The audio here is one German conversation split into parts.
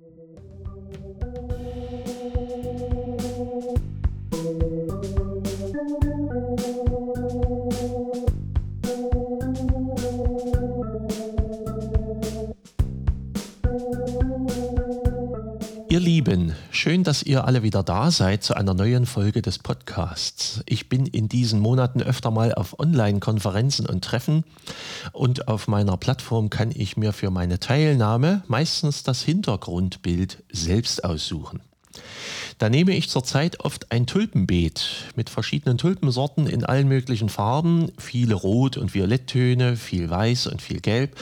Thank you. Ihr Lieben, schön, dass ihr alle wieder da seid zu einer neuen Folge des Podcasts. Ich bin in diesen Monaten öfter mal auf Online-Konferenzen und Treffen und auf meiner Plattform kann ich mir für meine Teilnahme meistens das Hintergrundbild selbst aussuchen. Da nehme ich zurzeit oft ein Tulpenbeet mit verschiedenen Tulpensorten in allen möglichen Farben, viele Rot- und Violetttöne, viel Weiß und viel Gelb.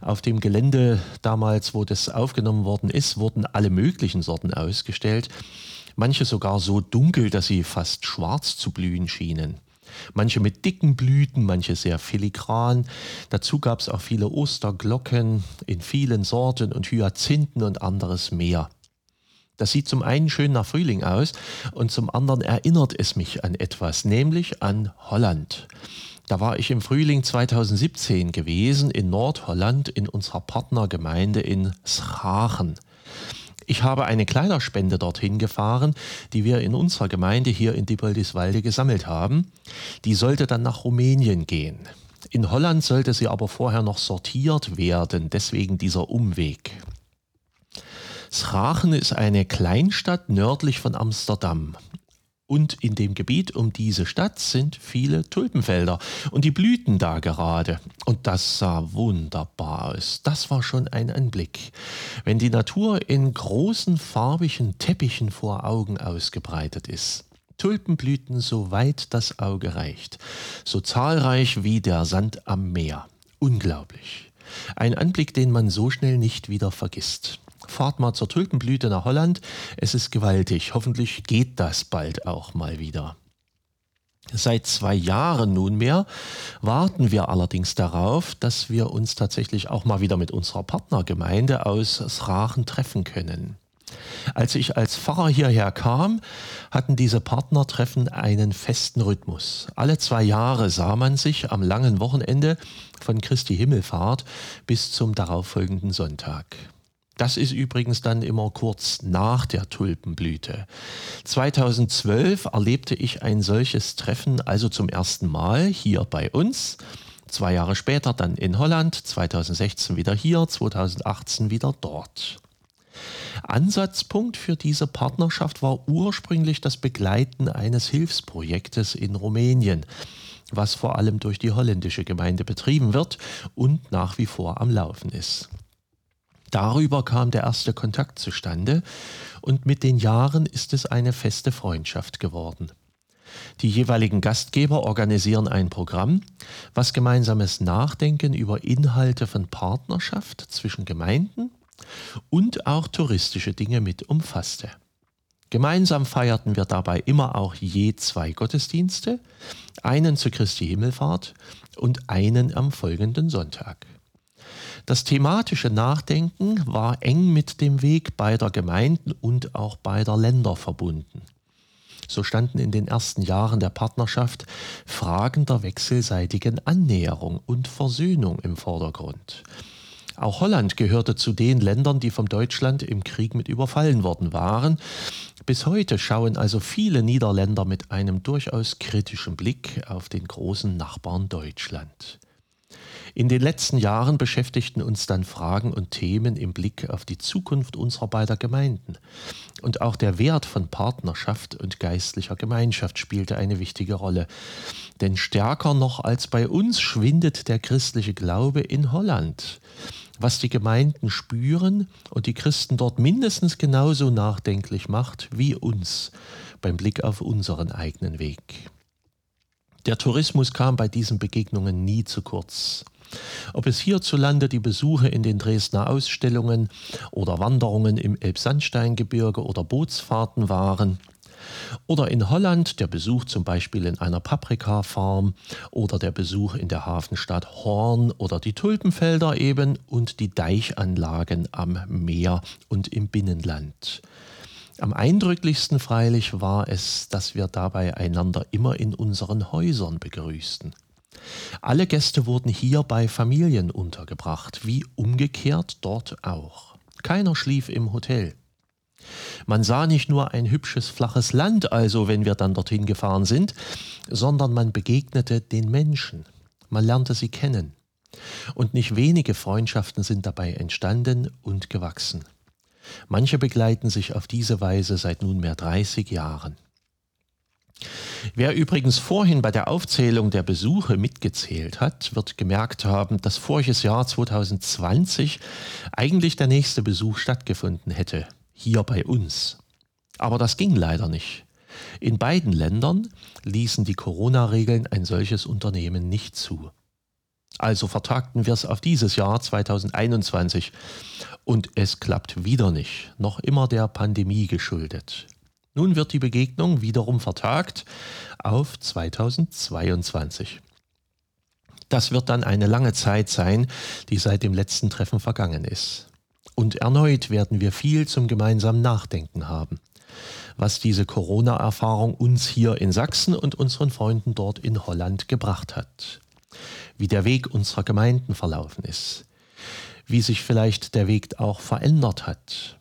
Auf dem Gelände damals, wo das aufgenommen worden ist, wurden alle möglichen Sorten ausgestellt. Manche sogar so dunkel, dass sie fast schwarz zu blühen schienen. Manche mit dicken Blüten, manche sehr filigran. Dazu gab es auch viele Osterglocken in vielen Sorten und Hyazinthen und anderes mehr. Das sieht zum einen schön nach Frühling aus und zum anderen erinnert es mich an etwas, nämlich an Holland. Da war ich im Frühling 2017 gewesen in Nordholland in unserer Partnergemeinde in Schachen. Ich habe eine Kleiderspende dorthin gefahren, die wir in unserer Gemeinde hier in Dippoldiswalde gesammelt haben. Die sollte dann nach Rumänien gehen. In Holland sollte sie aber vorher noch sortiert werden, deswegen dieser Umweg. Schachen ist eine Kleinstadt nördlich von Amsterdam. Und in dem Gebiet um diese Stadt sind viele Tulpenfelder und die blühten da gerade. Und das sah wunderbar aus. Das war schon ein Anblick. Wenn die Natur in großen farbigen Teppichen vor Augen ausgebreitet ist. Tulpenblüten so weit das Auge reicht, so zahlreich wie der Sand am Meer. Unglaublich. Ein Anblick, den man so schnell nicht wieder vergisst fahrt mal zur Tulpenblüte nach Holland. Es ist gewaltig. Hoffentlich geht das bald auch mal wieder. Seit zwei Jahren nunmehr warten wir allerdings darauf, dass wir uns tatsächlich auch mal wieder mit unserer Partnergemeinde aus Srachen treffen können. Als ich als Pfarrer hierher kam, hatten diese Partnertreffen einen festen Rhythmus. Alle zwei Jahre sah man sich am langen Wochenende von Christi Himmelfahrt bis zum darauffolgenden Sonntag. Das ist übrigens dann immer kurz nach der Tulpenblüte. 2012 erlebte ich ein solches Treffen also zum ersten Mal hier bei uns. Zwei Jahre später dann in Holland, 2016 wieder hier, 2018 wieder dort. Ansatzpunkt für diese Partnerschaft war ursprünglich das Begleiten eines Hilfsprojektes in Rumänien, was vor allem durch die holländische Gemeinde betrieben wird und nach wie vor am Laufen ist. Darüber kam der erste Kontakt zustande und mit den Jahren ist es eine feste Freundschaft geworden. Die jeweiligen Gastgeber organisieren ein Programm, was gemeinsames Nachdenken über Inhalte von Partnerschaft zwischen Gemeinden und auch touristische Dinge mit umfasste. Gemeinsam feierten wir dabei immer auch je zwei Gottesdienste, einen zu Christi Himmelfahrt und einen am folgenden Sonntag. Das thematische Nachdenken war eng mit dem Weg beider Gemeinden und auch beider Länder verbunden. So standen in den ersten Jahren der Partnerschaft Fragen der wechselseitigen Annäherung und Versöhnung im Vordergrund. Auch Holland gehörte zu den Ländern, die vom Deutschland im Krieg mit überfallen worden waren. Bis heute schauen also viele Niederländer mit einem durchaus kritischen Blick auf den großen Nachbarn Deutschland. In den letzten Jahren beschäftigten uns dann Fragen und Themen im Blick auf die Zukunft unserer beider Gemeinden. Und auch der Wert von Partnerschaft und geistlicher Gemeinschaft spielte eine wichtige Rolle. Denn stärker noch als bei uns schwindet der christliche Glaube in Holland. Was die Gemeinden spüren und die Christen dort mindestens genauso nachdenklich macht wie uns beim Blick auf unseren eigenen Weg. Der Tourismus kam bei diesen Begegnungen nie zu kurz. Ob es hierzulande die Besuche in den Dresdner Ausstellungen oder Wanderungen im Elbsandsteingebirge oder Bootsfahrten waren, oder in Holland der Besuch zum Beispiel in einer Paprikafarm oder der Besuch in der Hafenstadt Horn oder die Tulpenfelder eben und die Deichanlagen am Meer und im Binnenland. Am eindrücklichsten freilich war es, dass wir dabei einander immer in unseren Häusern begrüßten. Alle Gäste wurden hier bei Familien untergebracht, wie umgekehrt dort auch. Keiner schlief im Hotel. Man sah nicht nur ein hübsches flaches Land also, wenn wir dann dorthin gefahren sind, sondern man begegnete den Menschen. Man lernte sie kennen. Und nicht wenige Freundschaften sind dabei entstanden und gewachsen. Manche begleiten sich auf diese Weise seit nunmehr 30 Jahren. Wer übrigens vorhin bei der Aufzählung der Besuche mitgezählt hat, wird gemerkt haben, dass voriges Jahr 2020 eigentlich der nächste Besuch stattgefunden hätte, hier bei uns. Aber das ging leider nicht. In beiden Ländern ließen die Corona-Regeln ein solches Unternehmen nicht zu. Also vertagten wir es auf dieses Jahr 2021 und es klappt wieder nicht, noch immer der Pandemie geschuldet. Nun wird die Begegnung wiederum vertagt auf 2022. Das wird dann eine lange Zeit sein, die seit dem letzten Treffen vergangen ist. Und erneut werden wir viel zum gemeinsamen Nachdenken haben, was diese Corona-Erfahrung uns hier in Sachsen und unseren Freunden dort in Holland gebracht hat, wie der Weg unserer Gemeinden verlaufen ist, wie sich vielleicht der Weg auch verändert hat,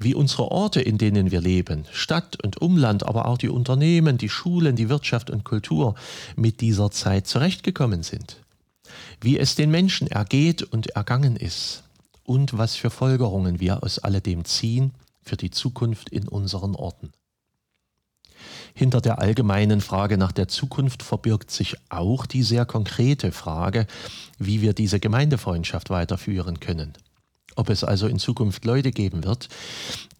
wie unsere Orte, in denen wir leben, Stadt und Umland, aber auch die Unternehmen, die Schulen, die Wirtschaft und Kultur mit dieser Zeit zurechtgekommen sind, wie es den Menschen ergeht und ergangen ist und was für Folgerungen wir aus alledem ziehen für die Zukunft in unseren Orten. Hinter der allgemeinen Frage nach der Zukunft verbirgt sich auch die sehr konkrete Frage, wie wir diese Gemeindefreundschaft weiterführen können ob es also in Zukunft Leute geben wird,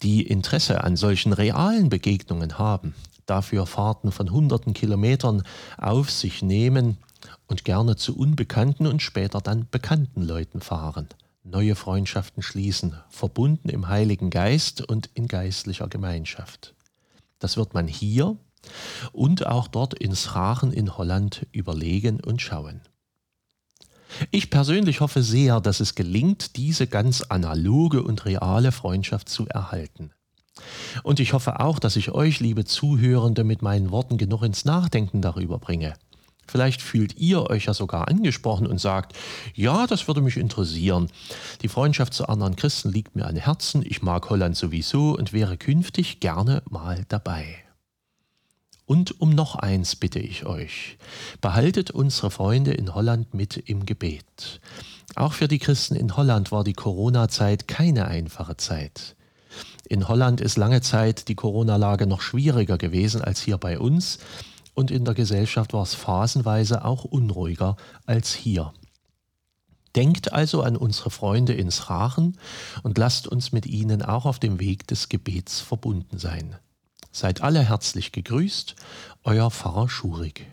die Interesse an solchen realen Begegnungen haben, dafür Fahrten von hunderten Kilometern auf sich nehmen und gerne zu unbekannten und später dann bekannten Leuten fahren, neue Freundschaften schließen, verbunden im Heiligen Geist und in geistlicher Gemeinschaft. Das wird man hier und auch dort in Schrachen in Holland überlegen und schauen. Ich persönlich hoffe sehr, dass es gelingt, diese ganz analoge und reale Freundschaft zu erhalten. Und ich hoffe auch, dass ich euch, liebe Zuhörende, mit meinen Worten genug ins Nachdenken darüber bringe. Vielleicht fühlt ihr euch ja sogar angesprochen und sagt, ja, das würde mich interessieren. Die Freundschaft zu anderen Christen liegt mir an Herzen, ich mag Holland sowieso und wäre künftig gerne mal dabei. Und um noch eins bitte ich euch, behaltet unsere Freunde in Holland mit im Gebet. Auch für die Christen in Holland war die Corona-Zeit keine einfache Zeit. In Holland ist lange Zeit die Corona-Lage noch schwieriger gewesen als hier bei uns und in der Gesellschaft war es phasenweise auch unruhiger als hier. Denkt also an unsere Freunde in Schrachen und lasst uns mit ihnen auch auf dem Weg des Gebets verbunden sein. Seid alle herzlich gegrüßt, euer Pfarrer Schurig.